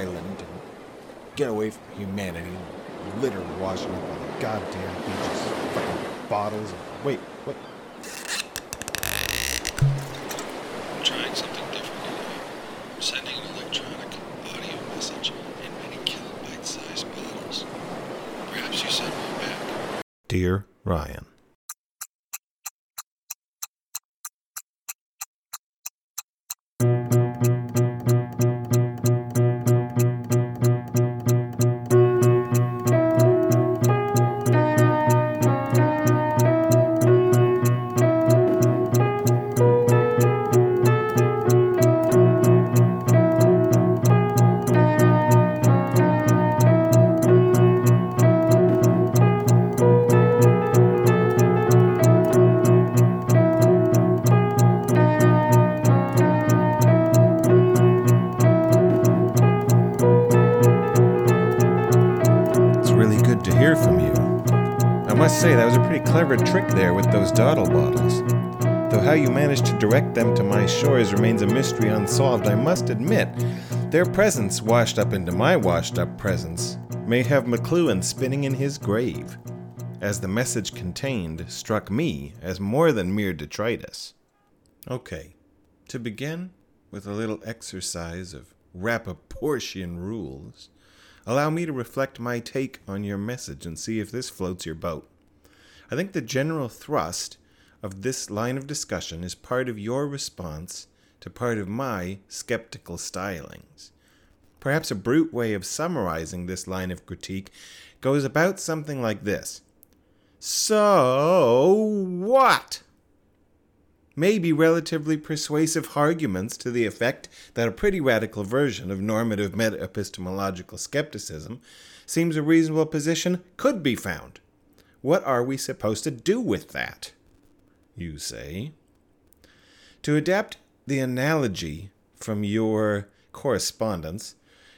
deserted island and get away from humanity. and Litter washing up on the goddamn beaches. Fucking bottles. Of, Wait, what? I'm trying something different today. I'm sending an electronic audio message in many kilobyte sized bottles. Perhaps you send one back. Dear Ryan. Hear from you. I must say, that was a pretty clever trick there with those dottle bottles. Though how you managed to direct them to my shores remains a mystery unsolved, I must admit, their presence washed up into my washed up presence may have McLuhan spinning in his grave, as the message contained struck me as more than mere detritus. Okay, to begin with a little exercise of Rapoportian rules, allow me to reflect my take on your message and see if this floats your boat. I think the general thrust of this line of discussion is part of your response to part of my skeptical stylings. Perhaps a brute way of summarizing this line of critique goes about something like this So, what? Maybe relatively persuasive arguments to the effect that a pretty radical version of normative meta epistemological skepticism seems a reasonable position could be found. What are we supposed to do with that? You say. To adapt the analogy from your correspondence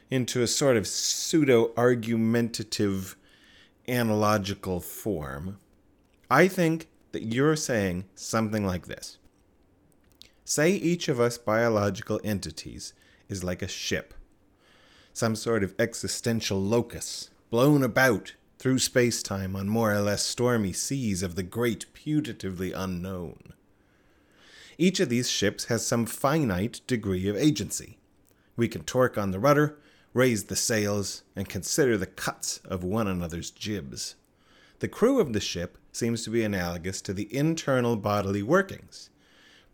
into a sort of pseudo argumentative analogical form, I think that you're saying something like this. Say each of us biological entities is like a ship, some sort of existential locus, blown about through space time on more or less stormy seas of the great putatively unknown. Each of these ships has some finite degree of agency. We can torque on the rudder, raise the sails, and consider the cuts of one another's jibs. The crew of the ship seems to be analogous to the internal bodily workings,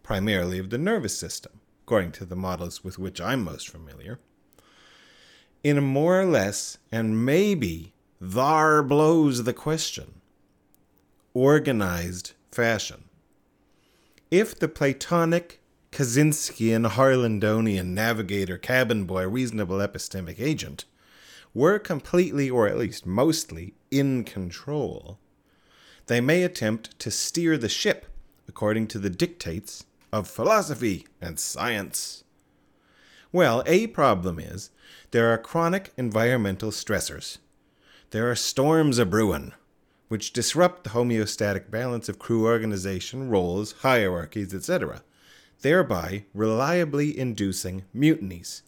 primarily of the nervous system, according to the models with which I'm most familiar. In a more or less, and maybe thar blows the question, organized fashion. If the Platonic, Kaczynskian, Harlandonian navigator, cabin boy, reasonable epistemic agent were completely, or at least mostly, in control, they may attempt to steer the ship according to the dictates of philosophy and science. Well, a problem is there are chronic environmental stressors. There are storms a brewin', which disrupt the homeostatic balance of crew organization, roles, hierarchies, etc., thereby reliably inducing mutinies,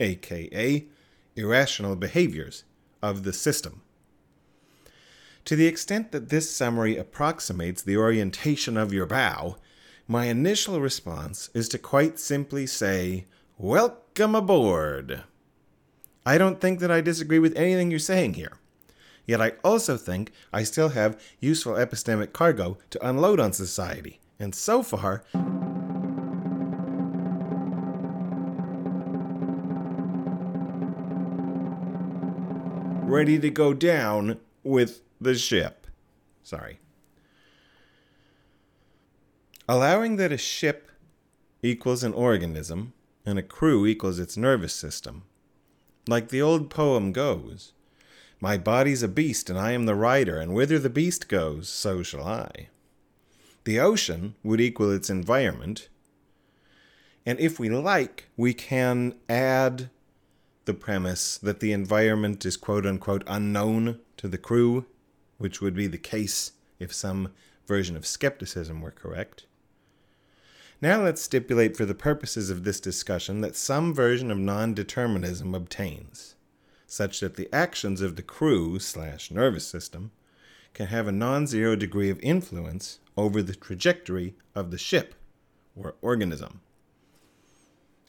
aka irrational behaviors of the system. To the extent that this summary approximates the orientation of your bow, my initial response is to quite simply say, Welcome aboard. I don't think that I disagree with anything you're saying here. Yet I also think I still have useful epistemic cargo to unload on society. And so far, ready to go down with the ship. Sorry. Allowing that a ship equals an organism and a crew equals its nervous system, like the old poem goes, my body's a beast and I am the rider, and whither the beast goes, so shall I. The ocean would equal its environment, and if we like, we can add the premise that the environment is quote unquote unknown to the crew, which would be the case if some version of skepticism were correct. Now let's stipulate for the purposes of this discussion that some version of non determinism obtains, such that the actions of the crew slash nervous system can have a non zero degree of influence over the trajectory of the ship or organism.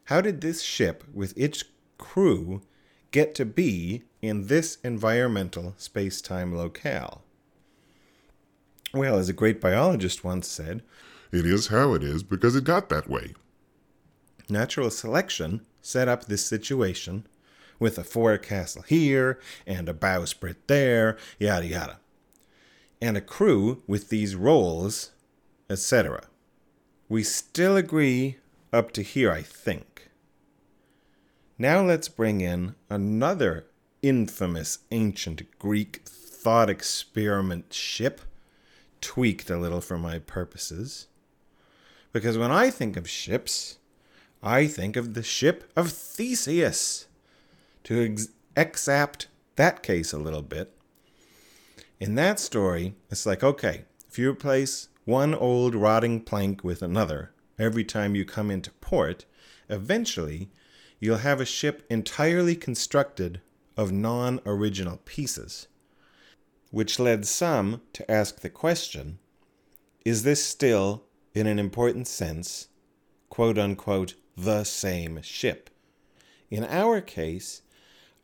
How did this ship with its crew get to be in this environmental space time locale? Well, as a great biologist once said, It is how it is because it got that way. natural selection set up this situation with a forecastle here and a bowsprit there, yada yada, and a crew with these roles, etc. We still agree up to here, I think. Now let's bring in another infamous ancient Greek thought experiment ship, tweaked a little for my purposes. Because when I think of ships, I think of the ship of Theseus. To ex- exapt that case a little bit, in that story, it's like, okay, if you replace one old rotting plank with another every time you come into port, eventually you'll have a ship entirely constructed of non original pieces. Which led some to ask the question is this still, in an important sense, quote unquote, the same ship? In our case,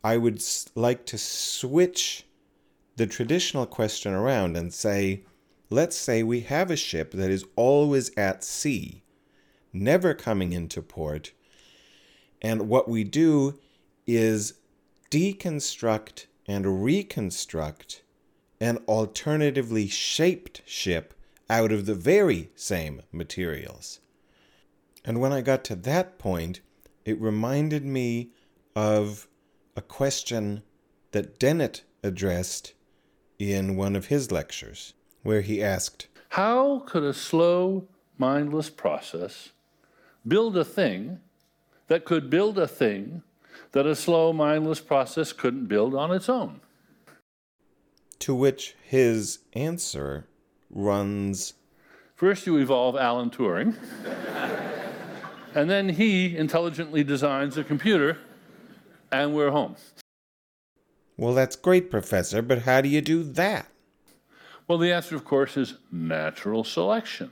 I would like to switch the traditional question around and say, let's say we have a ship that is always at sea, never coming into port, and what we do is deconstruct and reconstruct an alternatively shaped ship out of the very same materials. And when I got to that point, it reminded me of a question that Dennett addressed in one of his lectures, where he asked, How could a slow, mindless process build a thing that could build a thing that a slow, mindless process couldn't build on its own? to which his answer runs, First, you evolve Alan Turing, and then he intelligently designs a computer, and we're home. Well, that's great, Professor, but how do you do that? Well, the answer, of course, is natural selection.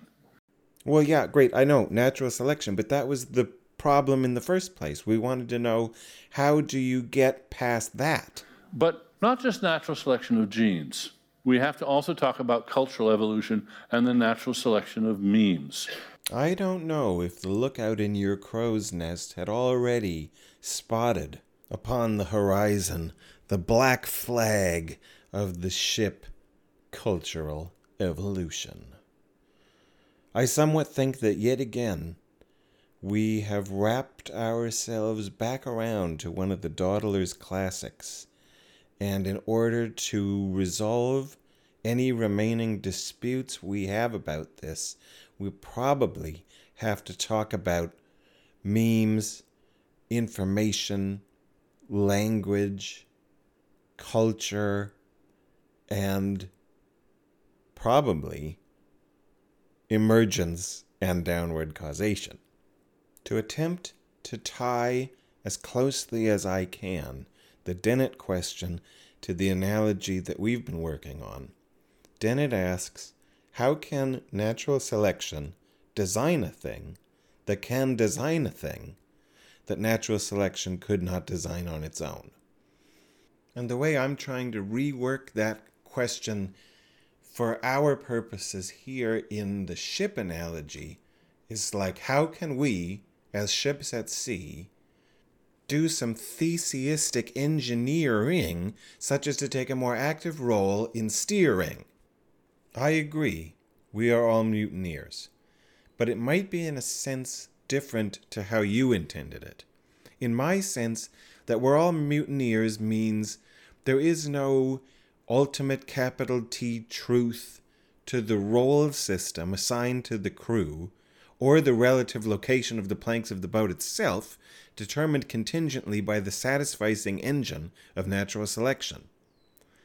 Well, yeah, great, I know, natural selection, but that was the problem in the first place. We wanted to know how do you get past that? But not just natural selection of genes. We have to also talk about cultural evolution and the natural selection of memes. I don't know if the lookout in your crow's nest had already spotted upon the horizon the black flag of the ship cultural evolution. I somewhat think that yet again we have wrapped ourselves back around to one of the Dawdler's classics, and in order to resolve any remaining disputes we have about this, we probably have to talk about memes, information, language, culture, and probably emergence and downward causation. To attempt to tie as closely as I can the Dennett question to the analogy that we've been working on, Dennett asks How can natural selection design a thing that can design a thing that natural selection could not design on its own? And the way I'm trying to rework that question for our purposes here in the ship analogy is like how can we, as ships at sea, do some theseistic engineering such as to take a more active role in steering? I agree, we are all mutineers, but it might be in a sense different to how you intended it. In my sense, that we're all mutineers means there is no ultimate capital T truth to the role system assigned to the crew or the relative location of the planks of the boat itself determined contingently by the satisficing engine of natural selection.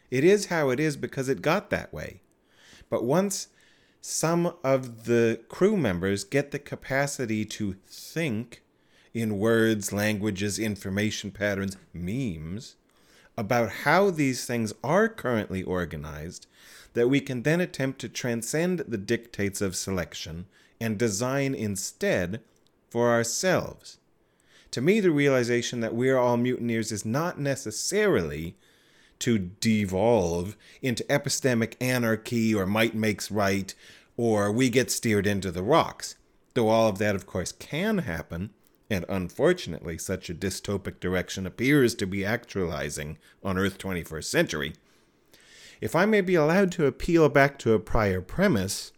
It is how it is because it got that way. But once some of the crew members get the capacity to think in words, languages, information patterns, memes about how these things are currently organized, that we can then attempt to transcend the dictates of selection and design instead for ourselves. To me, the realization that we are all mutineers is not necessarily to devolve into epistemic anarchy or might makes right or we get steered into the rocks. Though all of that, of course, can happen, and unfortunately, such a dystopic direction appears to be actualizing on Earth 21st century. If I may be allowed to appeal back to a prior premise,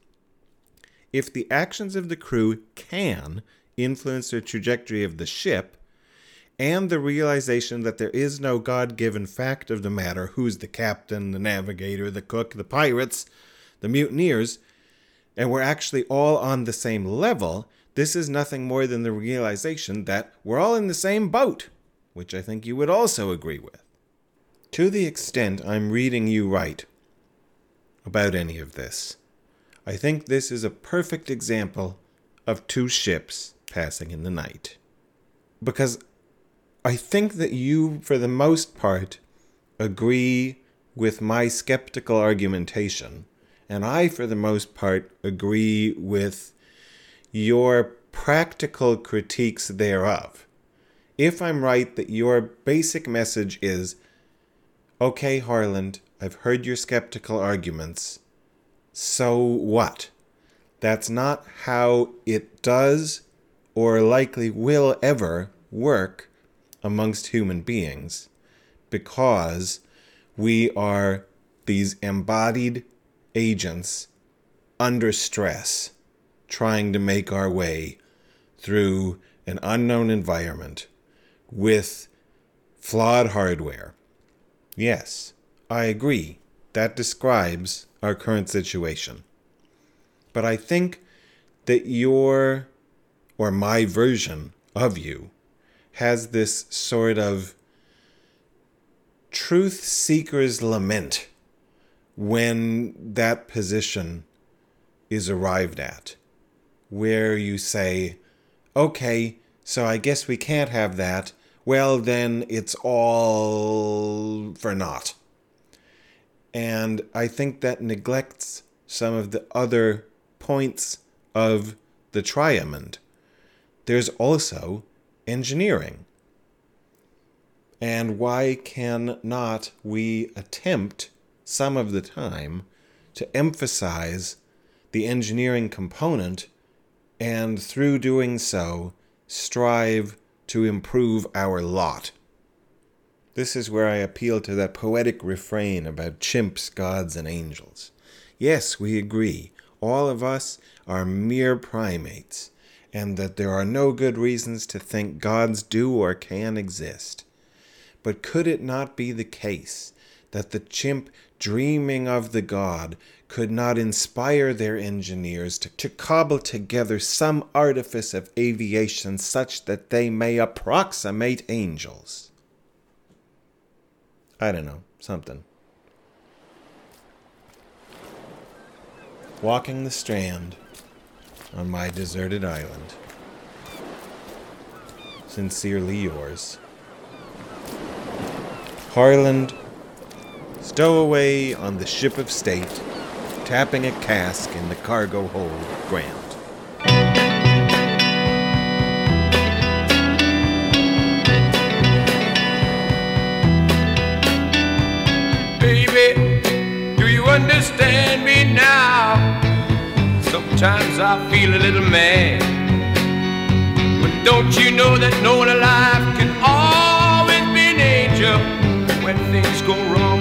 if the actions of the crew can influence the trajectory of the ship, and the realization that there is no God given fact of the matter who's the captain, the navigator, the cook, the pirates, the mutineers, and we're actually all on the same level, this is nothing more than the realization that we're all in the same boat, which I think you would also agree with. To the extent I'm reading you right about any of this, I think this is a perfect example of two ships passing in the night. Because I think that you, for the most part, agree with my skeptical argumentation, and I, for the most part, agree with your practical critiques thereof. If I'm right that your basic message is okay, Harland, I've heard your skeptical arguments. So what? That's not how it does or likely will ever work amongst human beings because we are these embodied agents under stress trying to make our way through an unknown environment with flawed hardware. Yes, I agree. That describes our current situation. But I think that your, or my version of you, has this sort of truth seeker's lament when that position is arrived at, where you say, okay, so I guess we can't have that. Well, then it's all for naught. And I think that neglects some of the other points of the triamond. There's also engineering. And why can not we attempt some of the time to emphasize the engineering component and through doing so strive to improve our lot? This is where I appeal to that poetic refrain about chimps, gods, and angels. Yes, we agree. All of us are mere primates and that there are no good reasons to think gods do or can exist. But could it not be the case that the chimp dreaming of the god could not inspire their engineers to, to cobble together some artifice of aviation such that they may approximate angels? I don't know, something. Walking the strand on my deserted island. Sincerely yours. Harland, stowaway on the ship of state, tapping a cask in the cargo hold, Grant. Baby, do you understand? Sometimes I feel a little mad. But don't you know that no one alive can always be an angel when things go wrong?